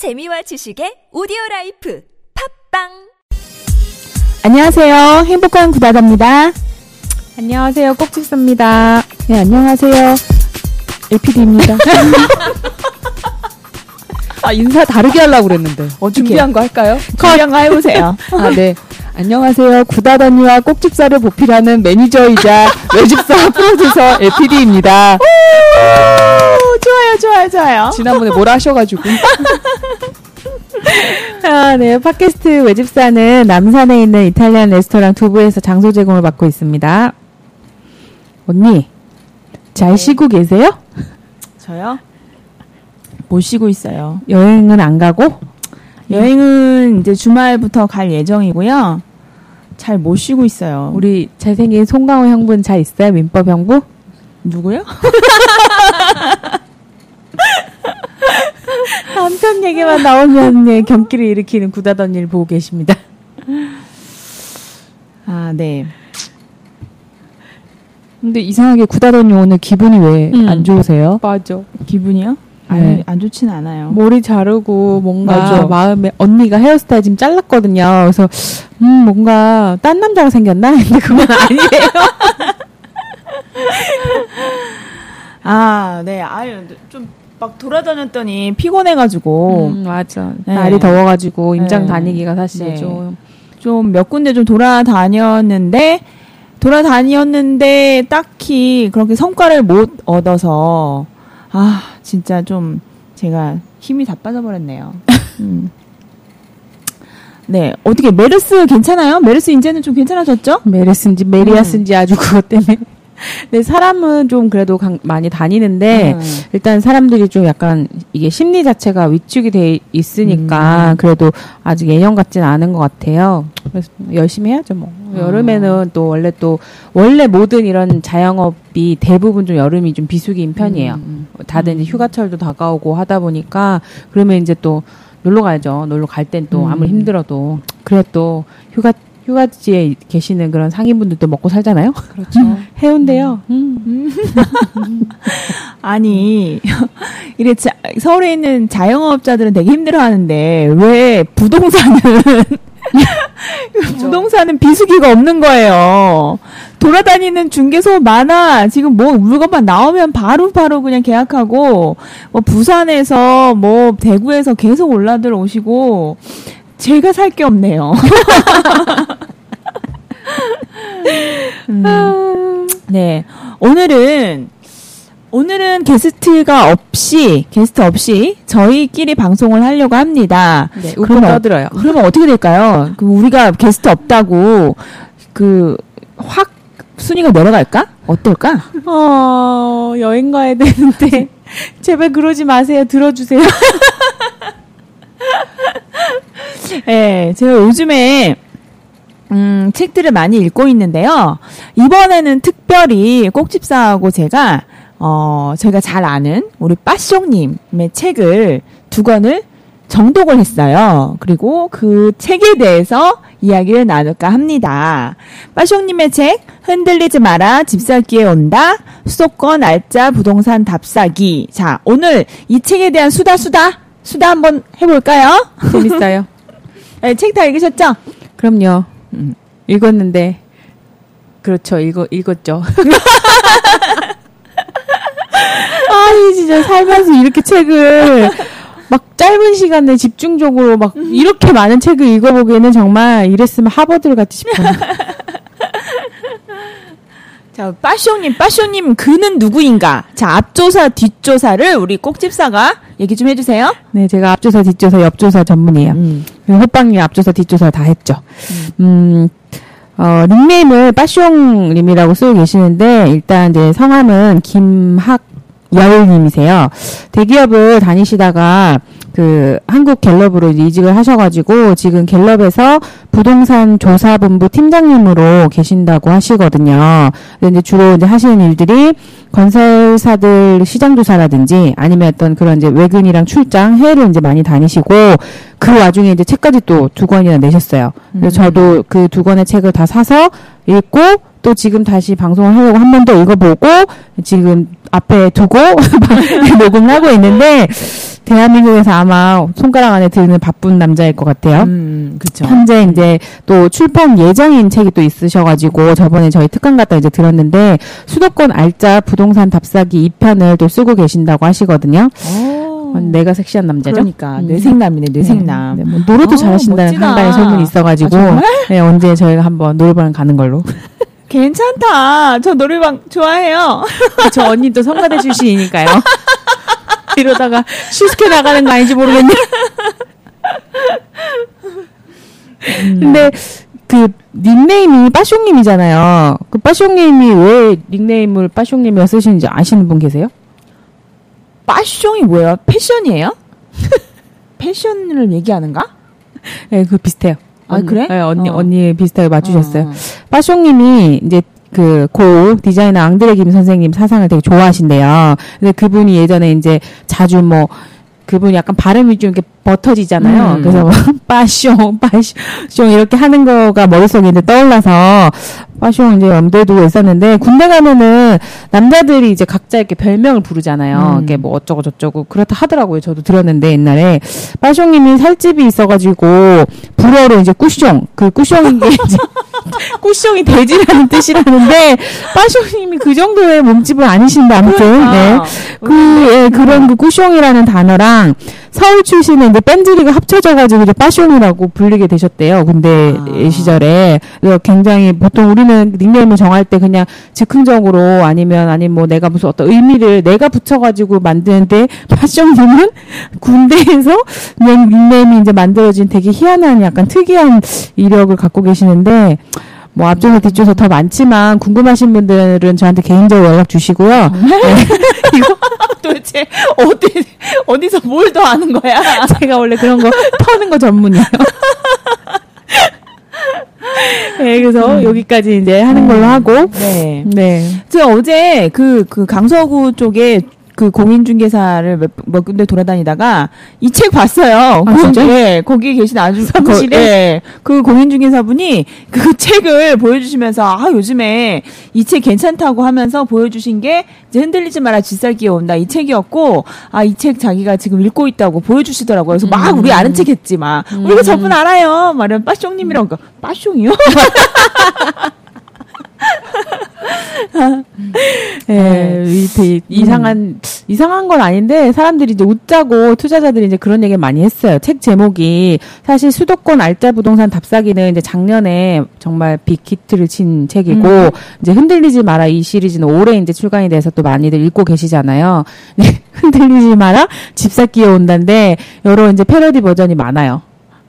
재미와 지식의 오디오 라이프 팟빵 안녕하세요. 행복한 구다다입니다. 안녕하세요. 꼭집사입니다. 네, 안녕하세요. LPD입니다. 아, 인사 다르게 하려고 그랬는데. 어떻게? 준비한 거 할까요? 준비한 거 해보세요. 아, 네. 안녕하세요. 구다다니와 꼭집사를 보필하는 매니저이자 외집사 프로듀서 LPD입니다. 오, 좋아요, 좋아요, 좋아요. 지난번에 뭐라 하셔가지고. 아, 네. 팟캐스트 외집사는 남산에 있는 이탈리안 레스토랑 두부에서 장소 제공을 받고 있습니다. 언니, 잘 쉬고 계세요? 저요? 못 쉬고 있어요. 여행은 안 가고? 여행은 이제 주말부터 갈 예정이고요. 잘 못 쉬고 있어요. 우리 잘생긴 송강호 형분 잘 있어요? 민법 형부? 누구요? 남편 얘기만 나오면 네, 경기를 일으키는 구다언니를 보고 계십니다. 아, 네. 근데 이상하게 구다다니 오늘 기분이 왜안 음. 좋으세요? 맞아. 기분이요? 아니, 네. 안 좋진 않아요. 머리 자르고 뭔가 맞아. 마음에 언니가 헤어스타일 지금 잘랐거든요. 그래서 음 뭔가 딴 남자가 생겼나? 근데 그건 아니에요. 아, 네. 아유, 좀 막 돌아다녔더니 피곤해가지고. 음, 맞아. 네. 날이 더워가지고 임장 네. 다니기가 사실 네. 좀좀 몇 군데 좀 돌아다녔는데 돌아다녔는데 딱히 그렇게 성과를 못 얻어서 아 진짜 좀 제가 힘이 다 빠져버렸네요. 음. 네 어떻게 메르스 괜찮아요? 메르스 이제는 좀 괜찮아졌죠? 메르스인지 메리아스인지 아주 그것 때문에. 근데 사람은 좀 그래도 강- 많이 다니는데 음. 일단 사람들이 좀 약간 이게 심리 자체가 위축이 돼 있으니까 음. 그래도 아직 예년 같지는 않은 것 같아요. 그래서 열심히 해야죠 뭐. 여름에는 또 원래 또 원래 모든 이런 자영업이 대부분 좀 여름이 좀 비수기인 편이에요. 음. 다들 이제 휴가철도 다가오고 하다 보니까 그러면 이제 또 놀러 가야죠. 놀러 갈 땐또 음. 아무리 힘들어도 그래 또 휴가 휴가지에 계시는 그런 상인분들도 먹고 살잖아요. 그렇죠. 해운대요. 음. 아니 이래 자, 서울에 있는 자영업자들은 되게 힘들어하는데 왜 부동산은 부동산은 비수기가 없는 거예요. 돌아다니는 중개소 많아. 지금 뭐 물건만 나오면 바로 바로 그냥 계약하고 뭐 부산에서 뭐 대구에서 계속 올라들 오시고 제가 살 게 없네요. 음, 네. 오늘은 오늘은 게스트가 없이 게스트 없이 저희끼리 방송을 하려고 합니다. 네, 웃고 그러면 떠들어요. 그러면 어떻게 될까요? 그 우리가 게스트 없다고 그 확 순위가 내려갈까? 어떨까? 어, 여행 가야 되는데 제발 그러지 마세요. 들어주세요. 예, 제가 요즘에 음, 책들을 많이 읽고 있는데요. 이번에는 특별히 꼭집사하고 제가 어, 저희가 잘 아는 우리 빠숑님의 책을 두 권을 정독을 했어요. 그리고 그 책에 대해서 이야기를 나눌까 합니다. 빠숑님의 책 흔들리지 마라 집사기에 온다 수도권 알짜 부동산 답사기. 자 오늘 이 책에 대한 수다 수다 수다 한번 해볼까요? 재밌어요. 네, 책다 읽으셨죠? 그럼요. 음. 읽었는데 그렇죠. 읽어 읽었죠. 아니 진짜 살면서 이렇게 책을 막 짧은 시간에 집중적으로 막 이렇게 많은 책을 읽어보기에는 정말 이랬으면 하버드를 갔지 싶어요. 자, 빠쇼님, 빠쇼님, 그는 누구인가? 자, 앞조사, 뒷조사를 우리 꼭집사가 얘기 좀 해주세요. 네, 제가 앞조사, 뒷조사, 옆조사 전문이에요. 음. 그리고 호빵님 앞조사, 뒷조사 다 했죠. 음, 어, 닉네임을 빠숑님이라고 쓰고 계시는데, 일단 이제 성함은 김학열님이세요. 대기업을 다니시다가, 그, 한국 갤럽으로 이직을 하셔가지고, 지금 갤럽에서 부동산 조사본부 팀장님으로 계신다고 하시거든요. 근데 이제 주로 이제 하시는 일들이 건설사들 시장 조사라든지 아니면 어떤 그런 이제 외근이랑 출장, 해외를 이제 많이 다니시고, 그 와중에 이제 책까지 또 두 권이나 내셨어요. 그래서 저도 그 두 권의 책을 다 사서 읽고 또 지금 다시 방송을 하려고 한 번 더 읽어보고 지금 앞에 두고 녹음을 하고 있는데 대한민국에서 아마 손가락 안에 드는 바쁜 남자일 것 같아요. 음, 그쵸. 현재 이제 또 출판 예정인 책이 또 있으셔가지고 저번에 저희 특강 갔다 이제 들었는데 수도권 알짜 부동산 답사기 2편을 또 쓰고 계신다고 하시거든요. 오. 내가 섹시한 남자죠. 그러니까 음. 뇌생남이네, 뇌생남. 네, 뭐 노래도 어, 잘하신다는 멋지다. 한간의 소문이 있어가지고 아? 네, 언제 저희가 한번 노래방 가는 걸로. 괜찮다. 저 노래방 좋아해요. 저 언니 또 성가대 출신이니까요. 이러다가 슈스케 나가는 거 아닌지 모르겠네. 근데 그 닉네임이 빠숑님이잖아요. 그 빠숑님이 왜 닉네임을 빠숑님이라 쓰시는지 아시는 분 계세요? 빠숑이 뭐예요? 패션이에요? 패션을 얘기하는가? 네, 그 비슷해요. 아, 언니, 그래? 네, 언니 어. 언니 비슷하게 맞추셨어요. 어. 빠숑님이 이제 그 고 디자이너 앙드레 김 선생님 사상을 되게 좋아하신대요. 근데 그분이 예전에 이제 자주 뭐 그분이 약간 발음이 좀 이렇게 버터지잖아요. 음. 그래서 뭐 빠숑, 빠숑 이렇게 하는 거가 머릿속에 이제 떠올라서 빠숑 이제 염두에 두고 있었는데 군대 가면은 남자들이 이제 각자 이렇게 별명을 부르잖아요. 음. 이게 뭐 어쩌고 저쩌고 그렇다 하더라고요. 저도 들었는데 옛날에 빠숑님이 살집이 있어가지고 불어로 이제 꾸숑 그 꾸숑인 게 이제 꾸숑이 돼지라는 뜻이라는데 빠숑님이 그 정도의 몸집은 아니신데 아무튼 네. 그러니까. 그, 예, 그런 그 꾸숑이라는 단어랑 서울 출신의 이제 밴드리가 합쳐져가지고 이제 빠숑이라고 불리게 되셨대요. 군대 아. 시절에. 그래서 굉장히 보통 우리는 닉네임을 정할 때 그냥 즉흥적으로 아니면 아니면 뭐 내가 무슨 어떤 의미를 내가 붙여가지고 만드는데 빠숑님은 군대에서 그냥 닉네임이 이제 만들어진 되게 희한한 약간 특이한 이력을 갖고 계시는데 뭐 앞조서 뒤조서 더 많지만 궁금하신 분들은 저한테 개인적으로 연락 주시고요. 네. 이거 도대체 어디 어디서 뭘 더 아는 거야? 제가 원래 그런 거 터는 거 전문이에요. 네, 그래서 여기까지 이제 하는 걸로 하고, 네. 네. 제가 어제 그, 그 강서구 쪽에 그 공인중개사를 몇, 몇 군데 돌아다니다가 이 책 봤어요. 아, 그? 예, 거기 계신 아주 사무실에? 거, 예, 그 공인중개사분이 그 책을 보여주시면서 아 요즘에 이 책 괜찮다고 하면서 보여주신 게 이제 흔들리지 마라 질살기에 온다 이 책이었고 아 이 책 자기가 지금 읽고 있다고 보여주시더라고요. 그래서 막 우리 아는 책 했지 막 우리가 저분 알아요. 말은 빠숑님이라고 빠숑이요? 예, 이 되게 이상한, 이상한 건 아닌데, 사람들이 이제 웃자고 투자자들이 이제 그런 얘기 많이 했어요. 책 제목이, 사실 수도권 알짜 부동산 답사기는 이제 작년에 정말 빅히트를 친 책이고, 이제 흔들리지 마라 이 시리즈는 올해 이제 출간이 돼서 또 많이들 읽고 계시잖아요. 네, 흔들리지 마라 집사기에 온다인데, 여러 이제 패러디 버전이 많아요.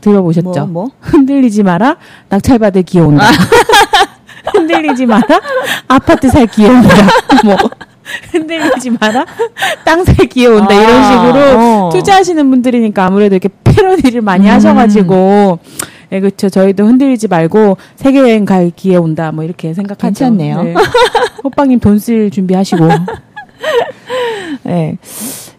들어보셨죠? 뭐, 뭐? 흔들리지 마라 낙찰받을 기회 온다. 흔들리지 마라 아파트 살 기회 온다. 뭐 흔들리지 마라 땅 살 기회 온다 이런 아, 식으로 어. 투자하시는 분들이니까 아무래도 이렇게 패러디를 많이 음. 하셔가지고 예 그렇죠 저희도 흔들리지 말고 세계 여행 갈 기회 온다 뭐 이렇게 생각하죠. 괜찮네요. 네. 호빵님 돈 쓸 준비하시고 네.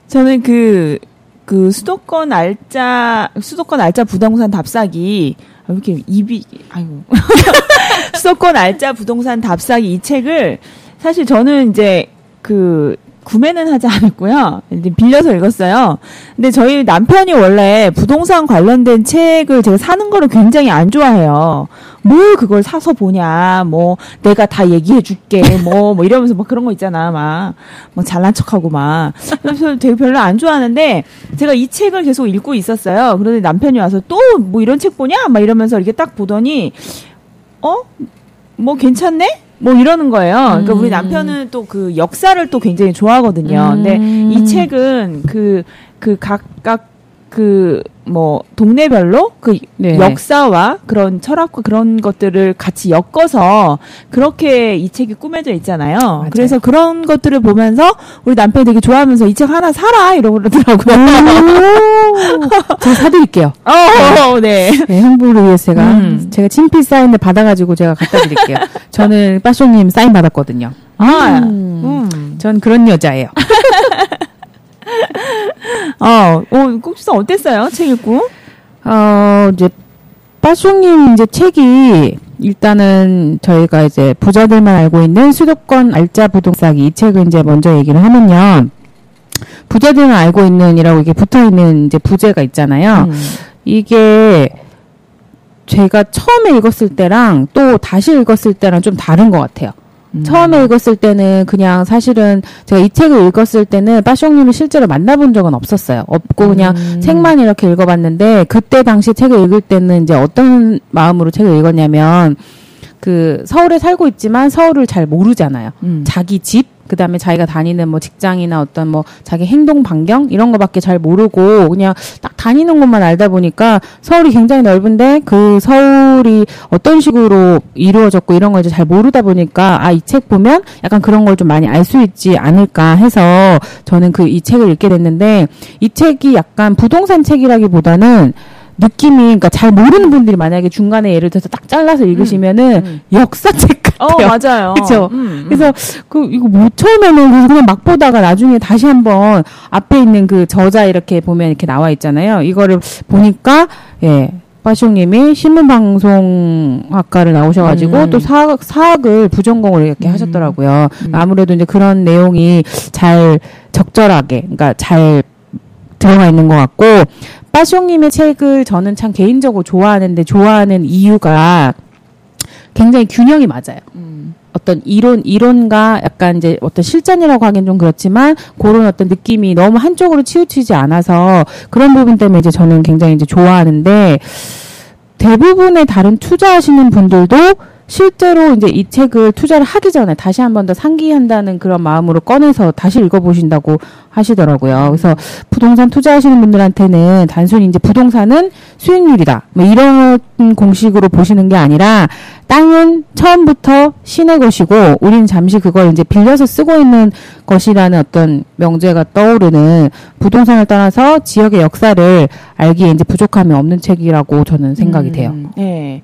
저는 그, 그 수도권 알짜, 수도권 알짜 부동산 답사기, 아, 왜 이렇게 입이, 아이고. 수도권 알짜 부동산 답사기 이 책을 사실 저는 이제 그, 구매는 하지 않았고요. 빌려서 읽었어요. 근데 저희 남편이 원래 부동산 관련된 책을 제가 사는 거를 굉장히 안 좋아해요. 뭘 그걸 사서 보냐, 뭐, 내가 다 얘기해 줄게, 뭐, 뭐 이러면서 막 그런 거 있잖아, 막. 막 잘난 척하고 막. 그래서 되게 별로 안 좋아하는데, 제가 이 책을 계속 읽고 있었어요. 그런데 남편이 와서 또 뭐 이런 책 보냐? 막 이러면서 이렇게 딱 보더니, 어? 뭐 괜찮네? 뭐 이러는 거예요. 그러니까 우리 남편은 또 그 역사를 또 굉장히 좋아하거든요. 근데 이 책은 그, 그 각각 그 뭐 동네별로 그 네. 역사와 그런 철학과 그런 것들을 같이 엮어서 그렇게 이 책이 꾸며져 있잖아요. 그래서 그런 것들을 보면서 우리 남편이 되게 좋아하면서 이 책 하나 사라 이러고 그러더라고요. 제가 사드릴게요. 어, 네. 네, 형부를 위해서 제가 음. 제가 친필 사인을 받아가지고 제가 갖다 드릴게요. 저는 빠숑님 사인 받았거든요. 아, 음. 음. 전 그런 여자예요. 어, 어, 꼭지사 어땠어요? 책 읽고? 어, 이제, 빠숑님 이제 책이, 일단은 저희가 이제 부자들만 알고 있는 수도권 알짜 부동산이 이 책을 이제 먼저 얘기를 하면요. 부자들은 알고 있는이라고 이게 붙어 있는 이제 부제가 있잖아요. 음. 이게 제가 처음에 읽었을 때랑 또 다시 읽었을 때랑 좀 다른 것 같아요. 음. 처음에 읽었을 때는 그냥 사실은 제가 이 책을 읽었을 때는 빠숑님을 실제로 만나본 적은 없었어요. 없고 그냥 음. 책만 이렇게 읽어봤는데 그때 당시 책을 읽을 때는 이제 어떤 마음으로 책을 읽었냐면 그 서울에 살고 있지만 서울을 잘 모르잖아요. 음. 자기 집, 그 다음에 자기가 다니는 뭐 직장이나 어떤 뭐 자기 행동 반경 이런 거밖에 잘 모르고 그냥 딱 다니는 것만 알다 보니까 서울이 굉장히 넓은데 그 서울이 어떤 식으로 이루어졌고 이런 걸 이제 잘 모르다 보니까 아 이 책 보면 약간 그런 걸 좀 많이 알 수 있지 않을까 해서 저는 그 이 책을 읽게 됐는데 이 책이 약간 부동산 책이라기보다는 느낌이 그러니까 잘 모르는 분들이 만약에 중간에 예를 들어서 딱 잘라서 읽으시면은 음. 역사책 어, 같아요. 맞아요. 그쵸? 음, 음. 그래서 그 이거 뭐 처음에는 그래서 그냥 막 보다가 나중에 다시 한번 앞에 있는 그 저자 이렇게 보면 이렇게 나와 있잖아요. 이거를 보니까 예. 빠숑님이 신문방송학과를 나오셔가지고 음. 또 사학, 사학을 부전공으로 이렇게 음. 하셨더라고요. 음. 아무래도 이제 그런 내용이 잘 적절하게, 그러니까 잘 들어가 있는 것 같고, 빠숑님의 책을 저는 참 개인적으로 좋아하는데 좋아하는 이유가 굉장히 균형이 맞아요. 음. 어떤 이론 이론과 약간 이제 어떤 실전이라고 하긴 좀 그렇지만 그런 어떤 느낌이 너무 한쪽으로 치우치지 않아서 그런 부분 때문에 이제 저는 굉장히 이제 좋아하는데 대부분의 다른 투자하시는 분들도 실제로 이제 이 책을 투자를 하기 전에 다시 한 번 더 상기한다는 그런 마음으로 꺼내서 다시 읽어보신다고 하시더라고요. 그래서 부동산 투자하시는 분들한테는 단순히 이제 부동산은 수익률이다. 뭐 이런 공식으로 보시는 게 아니라 땅은 처음부터 신의 것이고 우리는 잠시 그걸 이제 빌려서 쓰고 있는 것이라는 어떤 명제가 떠오르는 부동산을 떠나서 지역의 역사를 알기에 이제 부족함이 없는 책이라고 저는 생각이 돼요. 음, 네.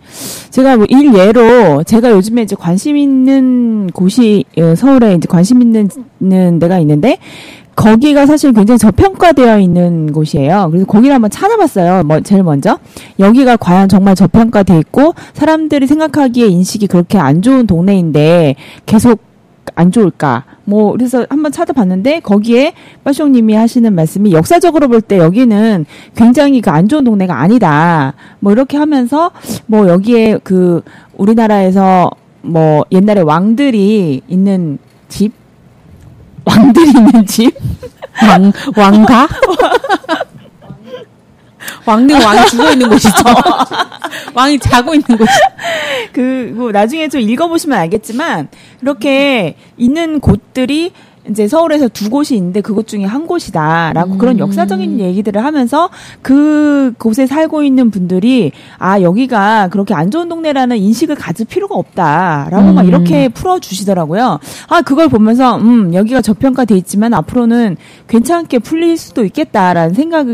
제가 뭐 일예로 제가 요즘에 이제 관심 있는 곳이 어, 서울에 이제 관심 있는 데가 있는데 거기가 사실 굉장히 저평가되어 있는 곳이에요. 그래서 거기를 한번 찾아봤어요. 뭐 제일 먼저 여기가 과연 정말 저평가돼 있고 사람들이 생각하기에 인식이 그렇게 안 좋은 동네인데 계속 안 좋을까? 뭐 그래서 한번 찾아봤는데 거기에 빠숑님이 하시는 말씀이 역사적으로 볼 때 여기는 굉장히 그 안 좋은 동네가 아니다. 뭐 이렇게 하면서 뭐 여기에 그 우리나라에서 뭐 옛날에 왕들이 있는 집 왕들이 있는 집 왕, 왕가? 왕는 왕이 죽어 있는 곳이죠. 왕이 자고 있는 곳. 그, 뭐 나중에 좀 읽어보시면 알겠지만, 이렇게 있는 곳들이 이제 서울에서 두 곳이 있는데 그곳 중에 한 곳이다라고 그런 역사적인 얘기들을 하면서 그 곳에 살고 있는 분들이 아 여기가 그렇게 안 좋은 동네라는 인식을 가질 필요가 없다라고 막 음. 이렇게 풀어주시더라고요. 아 그걸 보면서 음 여기가 저평가돼 있지만 앞으로는 괜찮게 풀릴 수도 있겠다라는 생각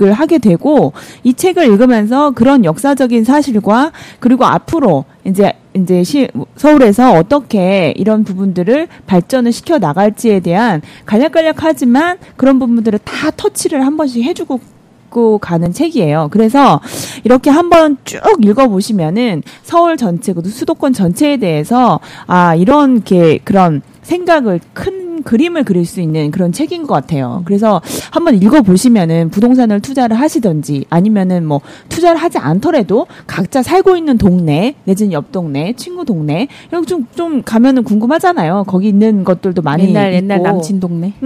을을 하게 되고 이 책을 읽으면서 그런 역사적인 사실과 그리고 앞으로 이제 이제 시, 서울에서 어떻게 이런 부분들을 발전을 시켜 나갈지에 대한 간략간략하지만 그런 부분들을 다 터치를 한 번씩 해주고 고 가는 책이에요. 그래서 이렇게 한번 쭉 읽어보시면은 서울 전체, 그 수도권 전체에 대해서 아 이런 게 그런 생각을 큰 그림을 그릴 수 있는 그런 책인 것 같아요. 그래서 한번 읽어보시면은 부동산을 투자를 하시던지 아니면은 뭐 투자를 하지 않더라도 각자 살고 있는 동네 내지는 옆 동네, 친구 동네 이런 좀, 좀 가면은 궁금하잖아요. 거기 있는 것들도 많이 옛날, 옛날 있고. 남친 동네.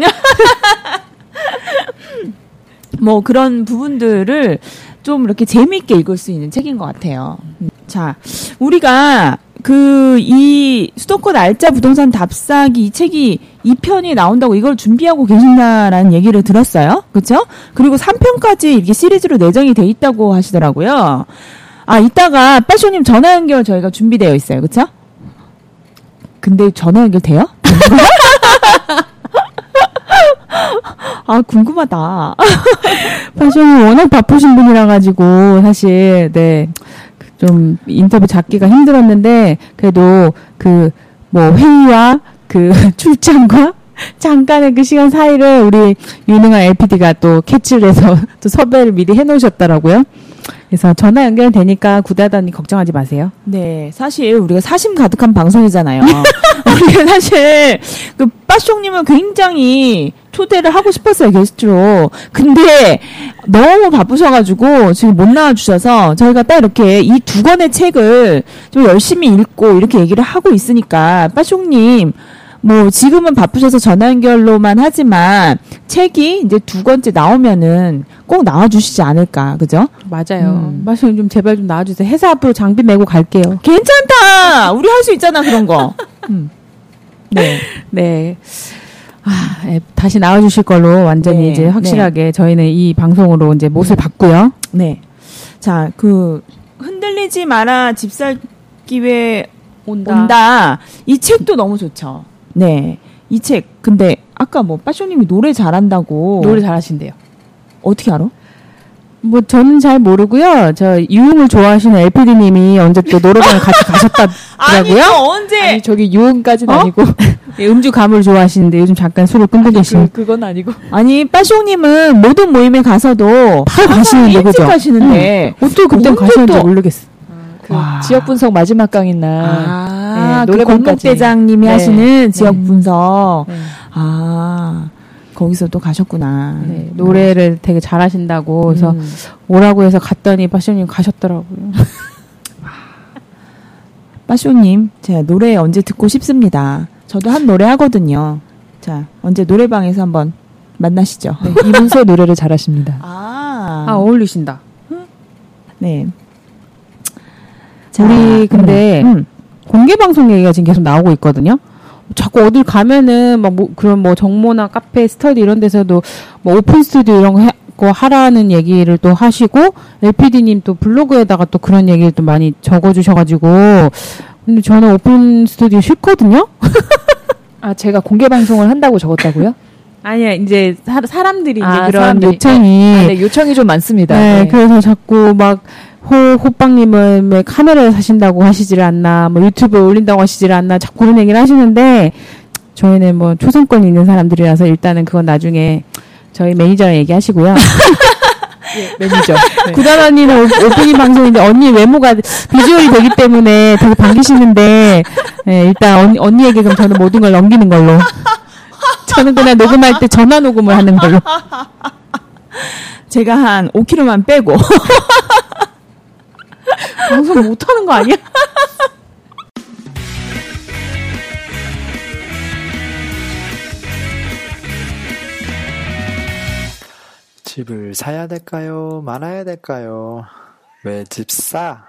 뭐 그런 부분들을 좀 이렇게 재미있게 읽을 수 있는 책인 것 같아요. 음. 자, 우리가 그 이 수도권 알짜 부동산 답사기 이 책이 2편이 나온다고 이걸 준비하고 계신다라는 얘기를 들었어요. 그렇죠? 그리고 3편까지 이게 시리즈로 내정이 돼 있다고 하시더라고요. 아, 이따가 빠쇼님 전화 연결 저희가 준비되어 있어요. 그렇죠? 근데 전화 연결 돼요? 아, 궁금하다. 파션이 워낙 바쁘신 분이라 가지고 사실 네. 좀 인터뷰 잡기가 힘들었는데 그래도 그 뭐 회의와 그 출장과 잠깐의 그 시간 사이를 우리 유능한 LPD가 또 캐치를 해서 또 섭외를 미리 해 놓으셨더라고요. 그래서 전화 연결되니까 구다다니 걱정하지 마세요. 네, 사실 우리가 사심 가득한 방송이잖아요. 우리가 사실 그 빠숑님은 굉장히 초대를 하고 싶었어요, 게스트로. 근데 너무 바쁘셔가지고 지금 못 나와주셔서 저희가 딱 이렇게 이 두 권의 책을 좀 열심히 읽고 이렇게 얘기를 하고 있으니까 빠숑님 뭐 지금은 바쁘셔서 전화 연결로만 하지만 책이 이제 두 권째 나오면은 꼭 나와 주시지 않을까, 그죠? 맞아요. 음. 마시님 좀 제발 좀 나와 주세요. 회사 앞으로 장비 메고 갈게요. 괜찮다. 우리 할 수 있잖아 그런 거. 음. 네. 네. 아, 예, 다시 나와주실 걸로 완전히 네, 이제 확실하게 저희는 이 방송으로 이제 못을 봤고요. 네. 자, 그 흔들리지 마라 집살 기회 온다. 이 책도 너무 좋죠. 네. 이 책. 근데 아까 뭐 빠쇼님이 노래 잘한다고 노래 잘하신대요. 어떻게 알아? 뭐 저는 잘 모르고요. 저 유흥을 좋아하시는 LPD님이 언제 또 노래방을 같이 가셨다더라고요. 언제? 아니 저기 유흥까지는 어? 아니고 예, 음주 감을 좋아하시는데 요즘 잠깐 술을 끊고 계신. 그, 그건 아니고 아니 빠쇼님은 모든 모임에 가서도 바로 가시는데, 그죠? 가시는데 어떻게 그땐 언제 가셨는지 또- 모르겠어. 그 와. 지역 분석 마지막 강인 날 아, 네, 그 노래방까지. 권목대장님이 네. 하시는 지역 네. 분석. 네. 아, 거기서 또 가셨구나. 네, 노래를 되게 잘하신다고 그래서 음. 오라고 해서 갔더니 파쇼님 가셨더라고요. 빠쇼님, 제가 노래 언제 듣고 싶습니다. 저도 한 노래 하거든요. 자, 언제 노래방에서 한번 만나시죠. 네, 이문세 노래를 잘하십니다. 아, 아 어울리신다. 네. 우리 근데 음, 공개 방송 얘기가 지금 계속 나오고 있거든요. 자꾸 어딜 가면은 막 뭐, 그런 뭐 정모나 카페, 스터디 이런 데서도 뭐 오픈 스튜디오 이런 거, 해, 거 하라는 얘기를 또 하시고 LPD님 또 블로그에다가 또 그런 얘기를 또 많이 적어주셔가지고 근데 저는 오픈 스튜디오 싫거든요. 아 제가 공개 방송을 한다고 적었다고요? 아니야 이제 사, 사람들이 이제 아, 그런 사람들이. 요청이 아, 네, 요청이 좀 많습니다. 네, 네. 그래서 자꾸 막 호, 호빵님은 왜 카메라를 사신다고 하시질 않나, 뭐 유튜브에 올린다고 하시질 않나, 자꾸 그런 얘기를 하시는데, 저희는 뭐 초상권 있는 사람들이라서 일단은 그건 나중에 저희 매니저랑 얘기하시고요. 예, 매니저. 네. 구단 언니는 오- 오프닝 방송인데 언니 외모가 비주얼이 되기 때문에 되게 반기시는데, 예, 일단 언니, 언니에게 그럼 저는 모든 걸 넘기는 걸로. 저는 그냥 녹음할 때 전화 녹음을 하는 걸로. 제가 한 5kg만 빼고. 방송 못하는 거 아니야? 집을 사야 될까요? 말아야 될까요? 왜 집 사?